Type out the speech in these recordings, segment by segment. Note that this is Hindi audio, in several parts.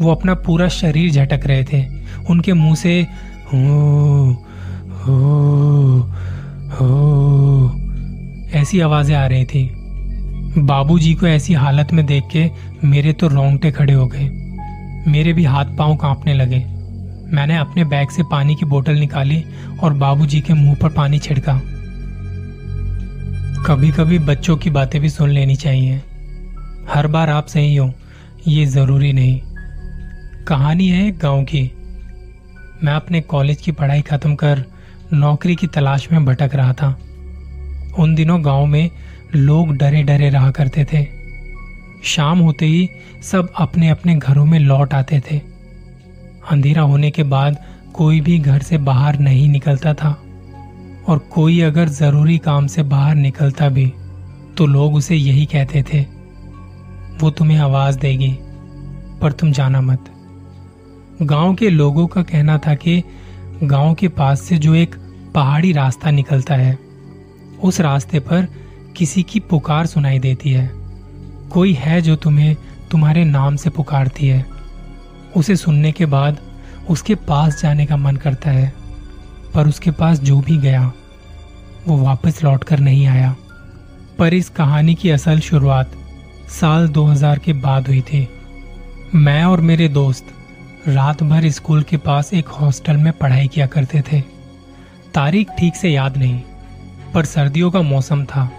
वो अपना पूरा शरीर झटक रहे थे। उनके मुँह से, हो हो हो, ऐसी आवाज़ें आ रही थी। बाबूजी को ऐसी हालत में देख के मेरे तो रोंगटे खड़े हो गए। मेरे भी हाथ पाँव कांपने लगे। मैंने अपने बैग से पानी की बोतल निकाली और बाबूजी के मुँह पर पानी छिड़का। कभी कभी बच्चों की बातें भी सुन लेनी चाहिए। हर बार आप सही हो, ये ज़रूरी नहीं। कहानी है एक गाँव की। मैं अपने कॉलेज की पढ़ाई खत्म कर नौकरी की तलाश में भटक रहा था। उन दिनों गाँव में लोग डरे डरे रहा करते थे। शाम होते ही सब अपने अपने घरों में लौट आते थे। अंधेरा होने के बाद कोई भी घर से बाहर नहीं निकलता था। और कोई अगर ज़रूरी काम से बाहर निकलता भी तो लोग उसे यही कहते थे, वो तुम्हें आवाज़ देगी, पर तुम जाना मत। गाँव के लोगों का कहना था कि गाँव के पास से जो एक पहाड़ी रास्ता निकलता है, उस रास्ते पर किसी की पुकार सुनाई देती है। कोई है जो तुम्हें तुम्हारे नाम से पुकारती है। उसे सुनने के बाद उसके पास जाने का मन करता है, पर उसके पास जो भी गया, वो वापस लौटकर नहीं आया। पर इस कहानी की असल शुरुआत साल 2000 के बाद हुई थी। मैं और मेरे दोस्त रात भर स्कूल के पास एक हॉस्टल में पढ़ाई किया करते थे। तारीख ठीक से याद नहीं, पर सर्दियों का मौसम था।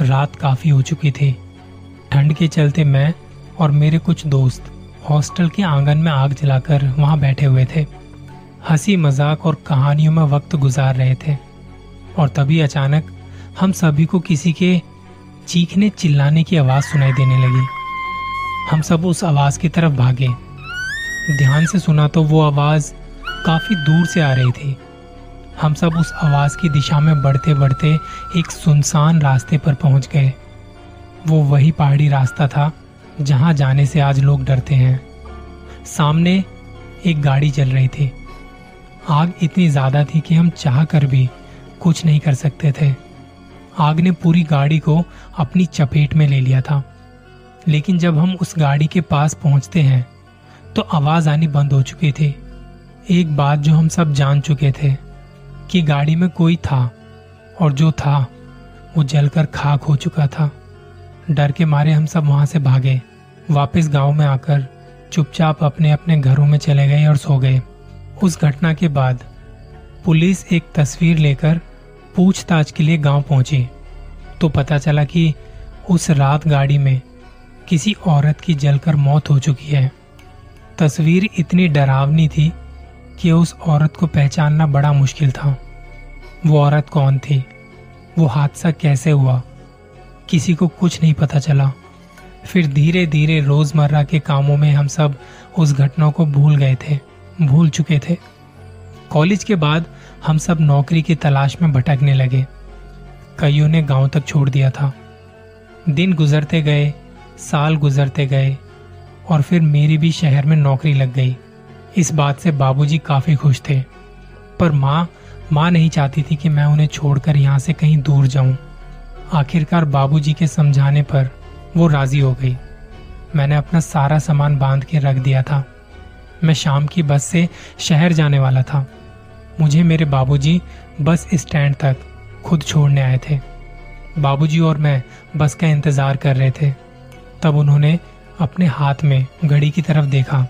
रात काफ़ी हो चुकी थी। ठंड के चलते मैं और मेरे कुछ दोस्त हॉस्टल के आँगन में आग जलाकर वहाँ बैठे हुए थे। हँसी मज़ाक और कहानियों में वक्त गुजार रहे थे। और तभी अचानक हम सभी को किसी के चीखने चिल्लाने की आवाज़ सुनाई देने लगी। हम सब उस आवाज़ की तरफ़ भागे। ध्यान से सुना तो वो आवाज़ काफ़ी दूर से आ रही थी। हम सब उस आवाज़ की दिशा में बढ़ते बढ़ते एक सुनसान रास्ते पर पहुँच गए। वो वही पहाड़ी रास्ता था जहाँ जाने से आज लोग डरते हैं। सामने एक गाड़ी चल रही थी। आग इतनी ज़्यादा थी कि हम चाह कर भी कुछ नहीं कर सकते थे। आग ने पूरी गाड़ी को अपनी चपेट में ले लिया था। लेकिन जब हम उस गाड़ी के पास पहुँचते हैं तो आवाज़ आनी बंद हो चुकी थी। एक बात जो हम सब जान चुके थे, कि गाड़ी में कोई था, और जो था, वो जलकर खाक हो चुका था। डर के मारे हम सब वहाँ से भागे। वापस गाँव में आकर चुपचाप अपने अपने घरों में चले गए और सो गए। उस घटना के बाद पुलिस एक तस्वीर लेकर पूछताछ के लिए गाँव पहुँची। तो पता चला कि उस रात गाड़ी में किसी औरत की जलकर मौत हो चुकी है। तस्वीर इतनी डरावनी थी कि उस औरत को पहचानना बड़ा मुश्किल था। वो औरत कौन थी? वो हादसा कैसे हुआ? किसी को कुछ नहीं पता चला। फिर धीरे धीरे रोज़मर्रा के कामों में हम सब उस घटना को भूल गए थे, भूल चुके थे। कॉलेज के बाद हम सब नौकरी की तलाश में भटकने लगे। कईयों ने गाँव तक छोड़ दिया था। दिन गुजरते गए, साल गुजरते गए और फिर मेरी भी शहर में नौकरी लग गई। इस बात से बाबूजी काफ़ी खुश थे। पर माँ माँ नहीं चाहती थी कि मैं उन्हें छोड़कर यहाँ से कहीं दूर जाऊँ। आखिरकार बाबूजी के समझाने पर वो राज़ी हो गई। मैंने अपना सारा सामान बाँध के रख दिया था। मैं शाम की बस से शहर जाने वाला था। मुझे मेरे बाबूजी बस स्टैंड तक खुद छोड़ने आए थे। बाबूजी और मैं बस का इंतज़ार कर रहे थे। तब उन्होंने अपने हाथ में घड़ी की तरफ़ देखा।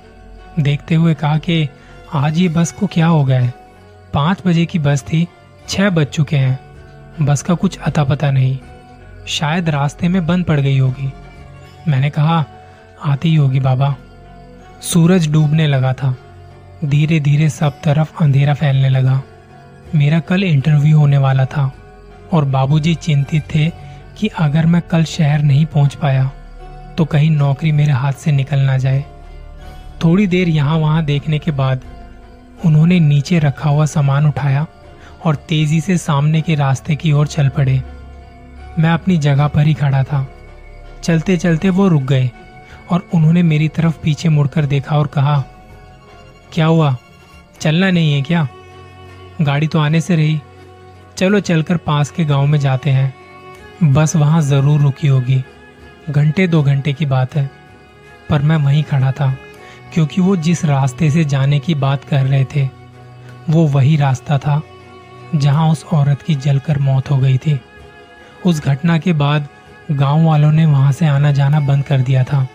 देखते हुए कहा कि आज ये बस को क्या हो गया है? पाँच बजे की बस थी, छह बज चुके हैं। बस का कुछ अता पता नहीं। शायद रास्ते में बंद पड़ गई होगी। मैंने कहा, आती ही होगी बाबा। सूरज डूबने लगा था। धीरे धीरे सब तरफ़ अंधेरा फैलने लगा। मेरा कल इंटरव्यू होने वाला था और बाबूजी चिंतित थे कि अगर मैं कल शहर नहीं पहुँच पाया तो कहीं नौकरी मेरे हाथ से निकल ना जाए। थोड़ी देर यहाँ वहाँ देखने के बाद उन्होंने नीचे रखा हुआ सामान उठाया और तेज़ी से सामने के रास्ते की ओर चल पड़े। मैं अपनी जगह पर ही खड़ा था। चलते चलते वो रुक गए और उन्होंने मेरी तरफ़ पीछे मुड़कर देखा और कहा, क्या हुआ? चलना नहीं है क्या? गाड़ी तो आने से रही। चलो चलकर पास के गाँव में जाते हैं। बस वहाँ ज़रूर रुकी होगी। घंटे दो घंटे की बात है, पर मैं वहीं खड़ा था, क्योंकि वो जिस रास्ते से जाने की बात कर रहे थे, वो वही रास्ता था, जहाँ उस औरत की जलकर मौत हो गई थी। उस घटना के बाद गाँव वालों ने वहाँ से आना जाना बंद कर दिया था।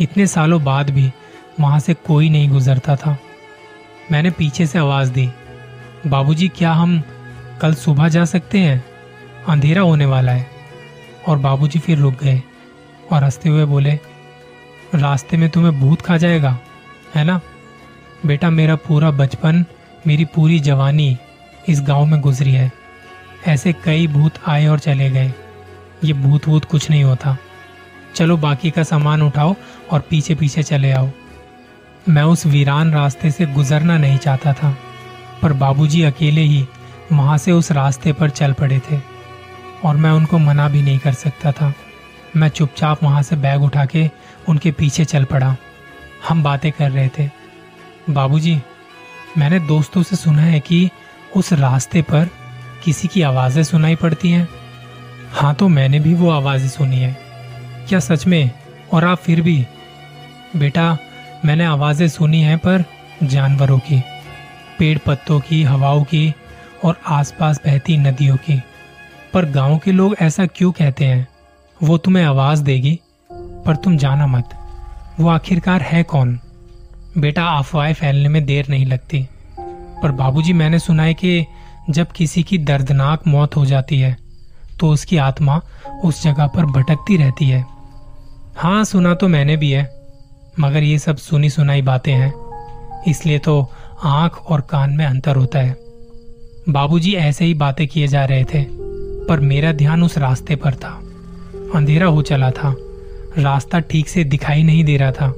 इतने सालों बाद भी वहाँ से कोई नहीं गुजरता था। मैंने पीछे से आवाज़ दी, बाबूजी, क्या हम कल सुबह जा सकते हैं? अंधेरा होने वाला है। और बाबूजी फिर रुक गए। और हँसते हुए बोले, रास्ते में तुम्हें भूत खा जाएगा, है ना? बेटा, मेरा पूरा बचपन, मेरी पूरी जवानी इस गाँव में गुजरी है। ऐसे कई भूत आए और चले गए। ये भूत वूत कुछ नहीं होता। चलो, बाकी का सामान उठाओ और पीछे पीछे चले आओ। मैं उस वीरान रास्ते से गुजरना नहीं चाहता था, पर बाबूजी अकेले ही वहाँ से उस रास्ते पर चल पड़े थे और मैं उनको मना भी नहीं कर सकता था। मैं चुपचाप वहाँ से बैग उठा के उनके पीछे चल पड़ा। हम बातें कर रहे थे। बाबूजी, मैंने दोस्तों से सुना है कि उस रास्ते पर किसी की आवाज़ें सुनाई पड़ती हैं। हाँ तो मैंने भी वो आवाज़ें सुनी है। क्या सच में? और आप फिर भी? बेटा, मैंने आवाज़ें सुनी हैं पर जानवरों की, पेड़ पत्तों की, हवाओं की और आसपास बहती नदियों की। पर गाँव के लोग ऐसा क्यों कहते हैं? वो तुम्हें आवाज़ देगी, पर तुम जाना मत। वो आखिरकार है कौन? बेटा, अफवाहें फैलने में देर नहीं लगती। पर बाबूजी, मैंने सुना है कि जब किसी की दर्दनाक मौत हो जाती है तो उसकी आत्मा उस जगह पर भटकती रहती है। हाँ सुना तो मैंने भी है, मगर ये सब सुनी सुनाई बातें हैं। इसलिए तो आँख और कान में अंतर होता है। बाबूजी, ऐसे ही बातें किए जा रहे थे, पर मेरा ध्यान उस रास्ते पर था। अंधेरा हो चला था। रास्ता ठीक से दिखाई नहीं दे रहा था,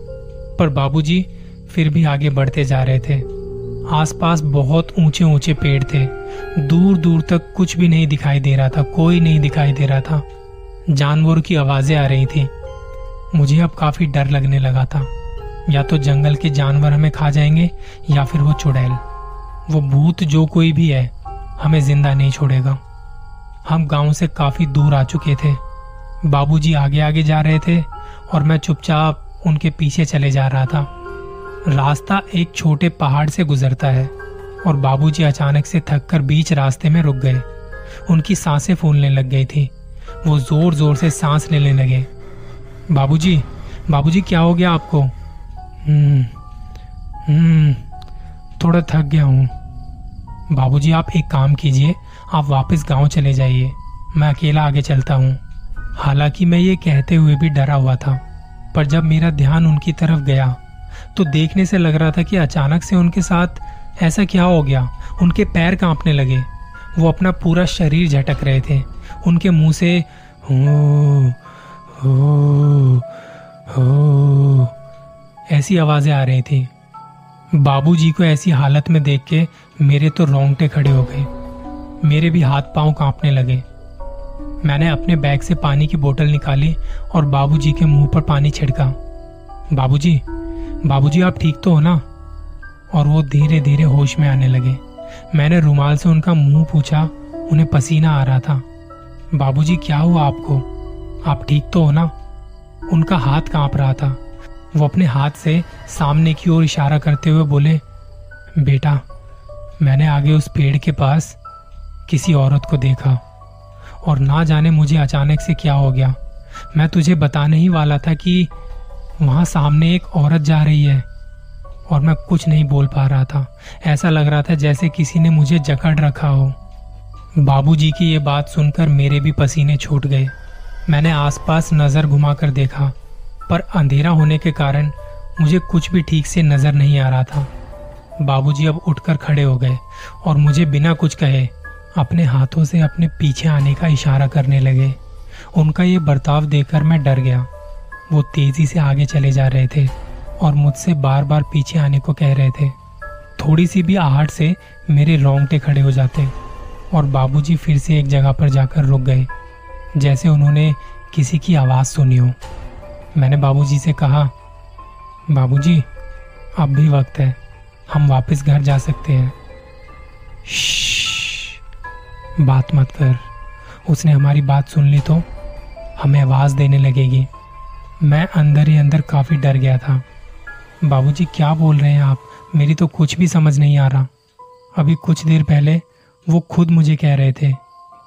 पर बाबूजी फिर भी आगे बढ़ते जा रहे थे। आसपास बहुत ऊँचे ऊँचे पेड़ थे। दूर दूर तक कुछ भी नहीं दिखाई दे रहा था, कोई नहीं दिखाई दे रहा था। जानवरों की आवाज़ें आ रही थी। मुझे अब काफ़ी डर लगने लगा था। या तो जंगल के जानवर हमें खा जाएँगे, या फिर वो चुड़ैल। वो भूत जो कोई भी है, हमें ज़िंदा नहीं छोड़ेगा। हम गाँव से काफ़ी दूर आ चुके थे। बाबूजी आगे आगे जा रहे थे और मैं चुपचाप उनके पीछे चले जा रहा था। रास्ता एक छोटे पहाड़ से गुजरता है और बाबूजी अचानक से थक कर बीच रास्ते में रुक गए। उनकी साँसें फूलने लग गई थी। वो ज़ोर ज़ोर से सांस लेने लगे। बाबूजी बाबूजी क्या हो गया आपको? हम्म हम्म थोड़ा थक गया हूँ। बाबूजी, आप एक काम कीजिए, आप वापस गाँव चले जाइए। मैं अकेला आगे चलता हूँ। हालाँकि मैं ये कहते हुए भी डरा हुआ था, पर जब मेरा ध्यान उनकी तरफ़ गया तो देखने से लग रहा था कि अचानक से उनके साथ ऐसा क्या हो गया। उनके पैर कांपने लगे। वो अपना पूरा शरीर झटक रहे थे। उनके मुँह से, हो ऐसी आवाज़ें आ रही थी। बाबूजी को ऐसी हालत में देख के मेरे तो रोंगटे खड़े हो गए। मेरे भी हाथ पाँव कांपने लगे। मैंने अपने बैग से पानी की बोतल निकाली और बाबूजी के मुँह पर पानी छिड़का। बाबूजी बाबूजी आप ठीक तो हो ना? और वो धीरे धीरे होश में आने लगे। मैंने रुमाल से उनका मुँह पूछा, उन्हें पसीना आ रहा था। बाबूजी, क्या हुआ आपको? आप ठीक तो हो ना? उनका हाथ काँप रहा था। वो अपने हाथ से सामने की ओर इशारा करते हुए बोले, बेटा, मैंने आगे उस पेड़ के पास किसी औरत को देखा। और ना जाने मुझे अचानक से क्या हो गया। मैं तुझे बताने ही वाला था कि वहाँ सामने एक औरत जा रही है और मैं कुछ नहीं बोल पा रहा था। ऐसा लग रहा था जैसे किसी ने मुझे जकड़ रखा हो। बाबूजी की ये बात सुनकर मेरे भी पसीने छूट गए। मैंने आसपास नज़र घुमाकर देखा, पर अंधेरा होने के कारण मुझे कुछ भी ठीक से नज़र नहीं आ रहा था। बाबूजी अब उठकर खड़े हो गए और मुझे बिना कुछ कहे अपने हाथों से अपने पीछे आने का इशारा करने लगे। उनका ये बर्ताव देखकर मैं डर गया। वो तेज़ी से आगे चले जा रहे थे और मुझसे बार बार पीछे आने को कह रहे थे। थोड़ी सी भी आहट से मेरे रोंगटे खड़े हो जाते और बाबूजी फिर से एक जगह पर जाकर रुक गए, जैसे उन्होंने किसी की आवाज़ सुनी हो। मैंने बाबूजी से कहा, बाबूजी, अब भी वक्त है, हम वापस घर जा सकते हैं। बात मत कर। उसने हमारी बात सुन ली तो हमें आवाज़ देने लगेगी। मैं अंदर ही अंदर काफ़ी डर गया था। बाबूजी, क्या बोल रहे हैं आप? मेरी तो कुछ भी समझ नहीं आ रहा। अभी कुछ देर पहले वो खुद मुझे कह रहे थे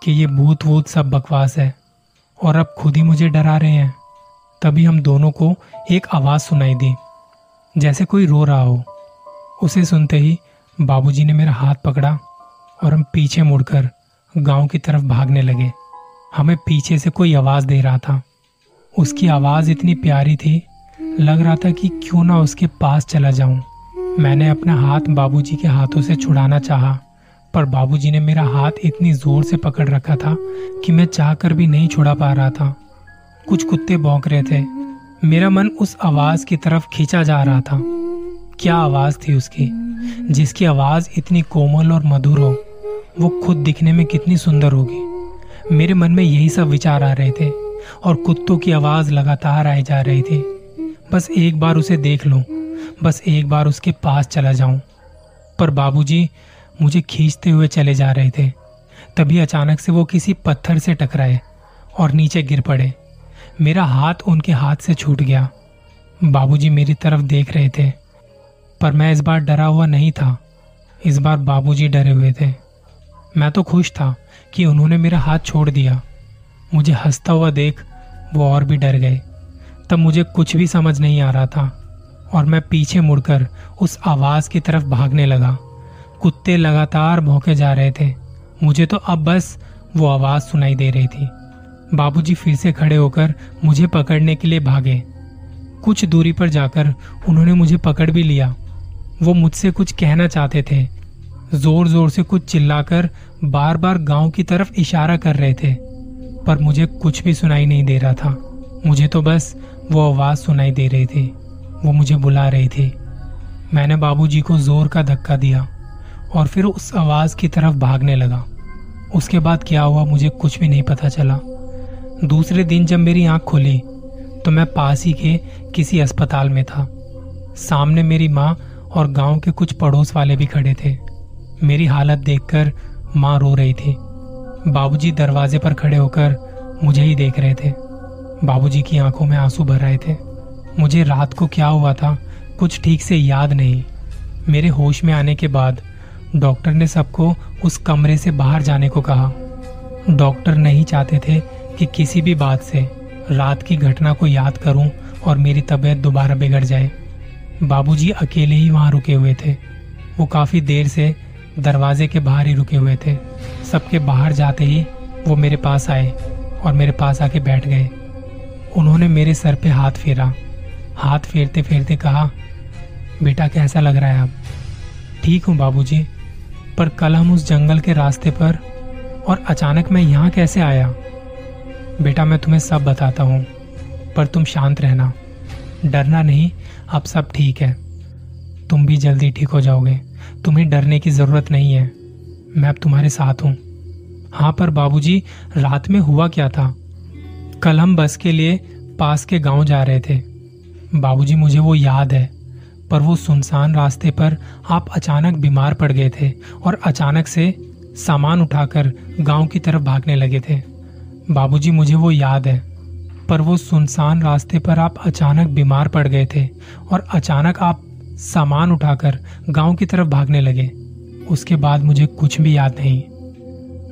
कि ये भूत वूत सब बकवास है और अब खुद ही मुझे डरा रहे हैं। तभी हम दोनों को एक आवाज़ सुनाई दी। जैसे कोई रो रहा हो। उसे सुनते ही बाबूजी ने मेरा हाथ पकड़ा और हम पीछे मुड़कर गाँव की तरफ़ भागने लगे। हमें पीछे से कोई आवाज़ दे रहा था। उसकी आवाज़ इतनी प्यारी थी लग रहा था कि क्यों ना उसके पास चला जाऊँ। मैंने अपना हाथ बाबूजी के हाथों से छुड़ाना चाहा, पर बाबूजी ने मेरा हाथ इतनी ज़ोर से पकड़ रखा था कि मैं चाहकर भी नहीं छुड़ा पा रहा था। कुछ कुत्ते भौंक रहे थे। मेरा मन उस आवाज़ की तरफ़ खींचा जा रहा था। क्या आवाज़ थी उसकी जिसकी आवाज़ इतनी कोमल और मधुर हो? वो खुद दिखने में कितनी सुंदर होगी। मेरे मन में यही सब विचार आ रहे थे और कुत्तों की आवाज़ लगातार आई जा रही थी। बस एक बार उसे देख लूँ, बस एक बार उसके पास चला जाऊँ। पर बाबूजी मुझे खींचते हुए चले जा रहे थे। तभी अचानक से वो किसी पत्थर से टकराए और नीचे गिर पड़े। मेरा हाथ उनके हाथ से छूट गया। बाबूजी मेरी तरफ़ देख रहे थे, पर मैं इस बार डरा हुआ नहीं था। इस बार बाबूजी डरे हुए थे। मैं तो खुश था कि उन्होंने मेरा हाथ छोड़ दिया। मुझे हंसता हुआ देख वो और भी डर गए। तब मुझे कुछ भी समझ नहीं आ रहा था और मैं पीछे मुड़कर उस आवाज़ की तरफ़ भागने लगा। कुत्ते लगातार भौंके जा रहे थे। मुझे तो अब बस वो आवाज़ सुनाई दे रही थी। बाबूजी फिर से खड़े होकर मुझे पकड़ने के लिए भागे। कुछ दूरी पर जाकर उन्होंने मुझे पकड़ भी लिया। वो मुझसे कुछ कहना चाहते थे ज़ोर ज़ोर से कुछ चिल्लाकर बार बार गाँव की तरफ़ इशारा कर रहे थे, पर मुझे कुछ भी सुनाई नहीं दे रहा था। मुझे तो बस वो आवाज़ सुनाई दे रही थी, वो मुझे बुला रही थी। मैंने बाबूजी को ज़ोर का धक्का दिया और फिर उस आवाज़ की तरफ़ भागने लगा। उसके बाद क्या हुआ मुझे कुछ भी नहीं पता चला। दूसरे दिन जब मेरी आँख खुली तो मैं पास ही के किसी अस्पताल में था। सामने मेरी माँ और गाँव के कुछ पड़ोस वाले भी खड़े थे। मेरी हालत देखकर माँ रो रही थी। बाबूजी दरवाजे पर खड़े होकर मुझे ही देख रहे थे। बाबूजी की आँखों में आँसू भर रहे थे। मुझे रात को क्या हुआ था, कुछ ठीक से याद नहीं। मेरे होश में आने के बाद डॉक्टर ने सबको उस कमरे से बाहर जाने को कहा। डॉक्टर नहीं चाहते थे कि किसी भी बात से रात की घटना को याद करूँ और मेरी तबीयत दोबारा बिगड़ जाए। बाबूजी अकेले ही वहाँ रुके हुए थे। वो काफ़ी देर से दरवाजे के बाहर ही रुके हुए थे। सबके बाहर जाते ही वो मेरे पास आए और मेरे पास आके बैठ गए। उन्होंने मेरे सर पे हाथ फेरा। हाथ फेरते फेरते कहा, बेटा, कैसा लग रहा है अब? ठीक हूँ बाबूजी, पर कल हम उस जंगल के रास्ते पर और अचानक मैं यहाँ कैसे आया? बेटा, मैं तुम्हें सब बताता हूँ, पर तुम शांत रहना। डरना नहीं, अब सब ठीक है। तुम भी जल्दी ठीक हो जाओगे। तुम्हें डरने की ज़रूरत नहीं है। मैं अब तुम्हारे साथ हूँ। हाँ पर बाबूजी, रात में हुआ क्या था? कल हम बस के लिए पास के गाँव जा रहे थे। बाबूजी, मुझे वो याद है, पर वो सुनसान रास्ते पर आप अचानक बीमार पड़ गए थे और अचानक से सामान उठाकर गाँव की तरफ़ भागने लगे थे। बाबूजी, मुझे वो याद है, पर वो सुनसान रास्ते पर आप अचानक बीमार पड़ गए थे और अचानक आप सामान उठाकर गाँव की तरफ़ भागने लगे। उसके बाद मुझे कुछ भी याद नहीं।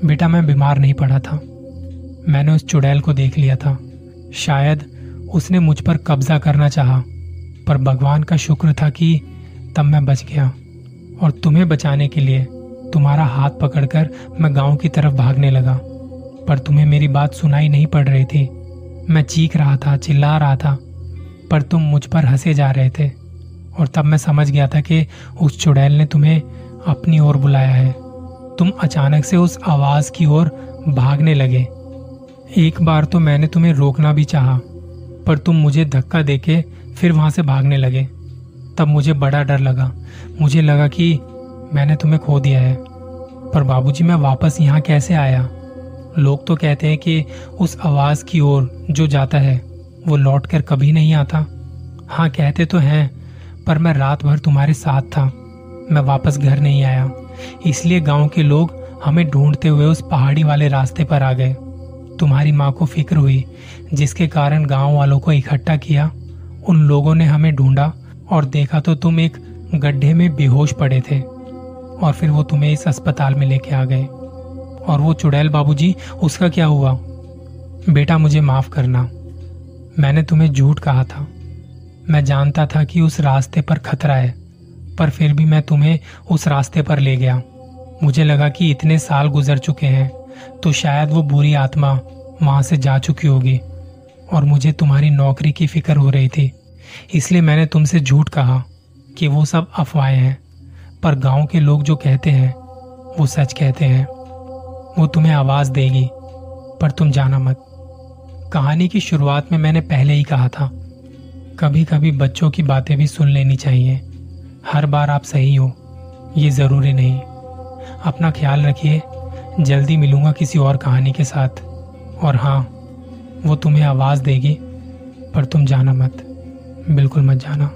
बेटा मैं बीमार नहीं पड़ा था। मैंने उस चुड़ैल को देख लिया था। शायद उसने मुझ पर कब्जा करना चाहा, पर भगवान का शुक्र था कि तब मैं बच गया। और तुम्हें बचाने के लिए तुम्हारा हाथ पकड़कर मैं गाँव की तरफ़ भागने लगा। पर तुम्हें मेरी बात सुनाई नहीं पड़ रही थी। मैं चीख रहा था चिल्ला रहा था पर तुम मुझ पर हंसे जा रहे थे। और तब मैं समझ गया था कि उस चुड़ैल ने तुम्हें अपनी ओर बुलाया है। तुम अचानक से उस आवाज़ की ओर भागने लगे। एक बार तो मैंने तुम्हें रोकना भी चाहा, पर तुम मुझे धक्का देके फिर वहाँ से भागने लगे। तब मुझे बड़ा डर लगा। मुझे लगा कि मैंने तुम्हें खो दिया है। पर बाबूजी, मैं वापस यहाँ कैसे आया? लोग तो कहते हैं कि उस आवाज़ की ओर जो जाता है, वो लौट कर कभी नहीं आता। हाँ कहते तो हैं पर मैं रात भर तुम्हारे साथ था। मैं वापस घर नहीं आया। इसलिए गाँव के लोग हमें ढूंढते हुए उस पहाड़ी वाले रास्ते पर आ गए। तुम्हारी माँ को फ़िक्र हुई, जिसके कारण गाँव वालों को इकट्ठा किया। उन लोगों ने हमें ढूंढा और देखा तो तुम एक गड्ढे में बेहोश पड़े थे। और फिर वो तुम्हें इस अस्पताल में लेके आ गए। और वो चुड़ैल बाबूजी, उसका क्या हुआ? बेटा मुझे माफ़ करना। मैंने तुम्हें झूठ कहा था। मैं जानता था कि उस रास्ते पर खतरा है, पर फिर भी मैं तुम्हें उस रास्ते पर ले गया। मुझे लगा कि इतने साल गुजर चुके हैं तो शायद वो बुरी आत्मा वहाँ से जा चुकी होगी, और मुझे तुम्हारी नौकरी की फ़िक्र हो रही थी। इसलिए मैंने तुमसे झूठ कहा कि वो सब अफवाहें हैं, पर गाँव के लोग जो कहते हैं, वो सच कहते हैं। वो तुम्हें आवाज़ देगी, पर तुम जाना मत। कहानी की शुरुआत में मैंने पहले ही कहा था कभी कभी बच्चों की बातें भी सुन लेनी चाहिए। हर बार आप सही हो, ये ज़रूरी नहीं। अपना ख्याल रखिए, जल्दी मिलूँगा किसी और कहानी के साथ। और हाँ वो तुम्हें आवाज़ देगी, पर तुम जाना मत। बिल्कुल मत जाना।